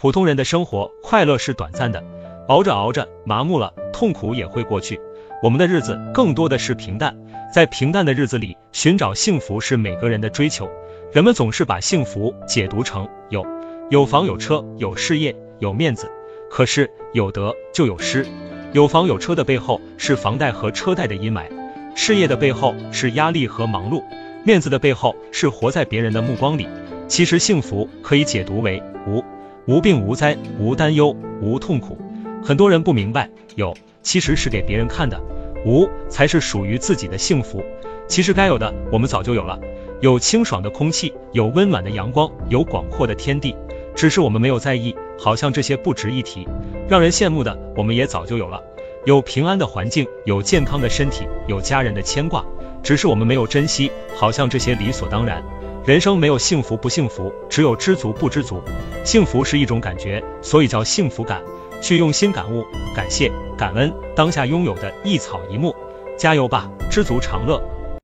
普通人的生活快乐是短暂的，熬着熬着麻木了，痛苦也会过去。我们的日子更多的是平淡，在平淡的日子里寻找幸福是每个人的追求。人们总是把幸福解读成有有房有车有事业有面子，可是有得就有失。有房有车的背后是房贷和车贷的阴霾，事业的背后是压力和忙碌，面子的背后是活在别人的目光里。其实幸福可以解读为无。无病无灾无担忧无痛苦，很多人不明白，有其实是给别人看的，无才是属于自己的幸福。其实该有的我们早就有了，有清爽的空气，有温暖的阳光，有广阔的天地，只是我们没有在意，好像这些不值一提。让人羡慕的我们也早就有了，有平安的环境，有健康的身体，有家人的牵挂，只是我们没有珍惜，好像这些理所当然。人生没有幸福不幸福，只有知足不知足。幸福是一种感觉，所以叫幸福感。去用心感悟、感谢、感恩当下拥有的一草一木。加油吧，知足常乐。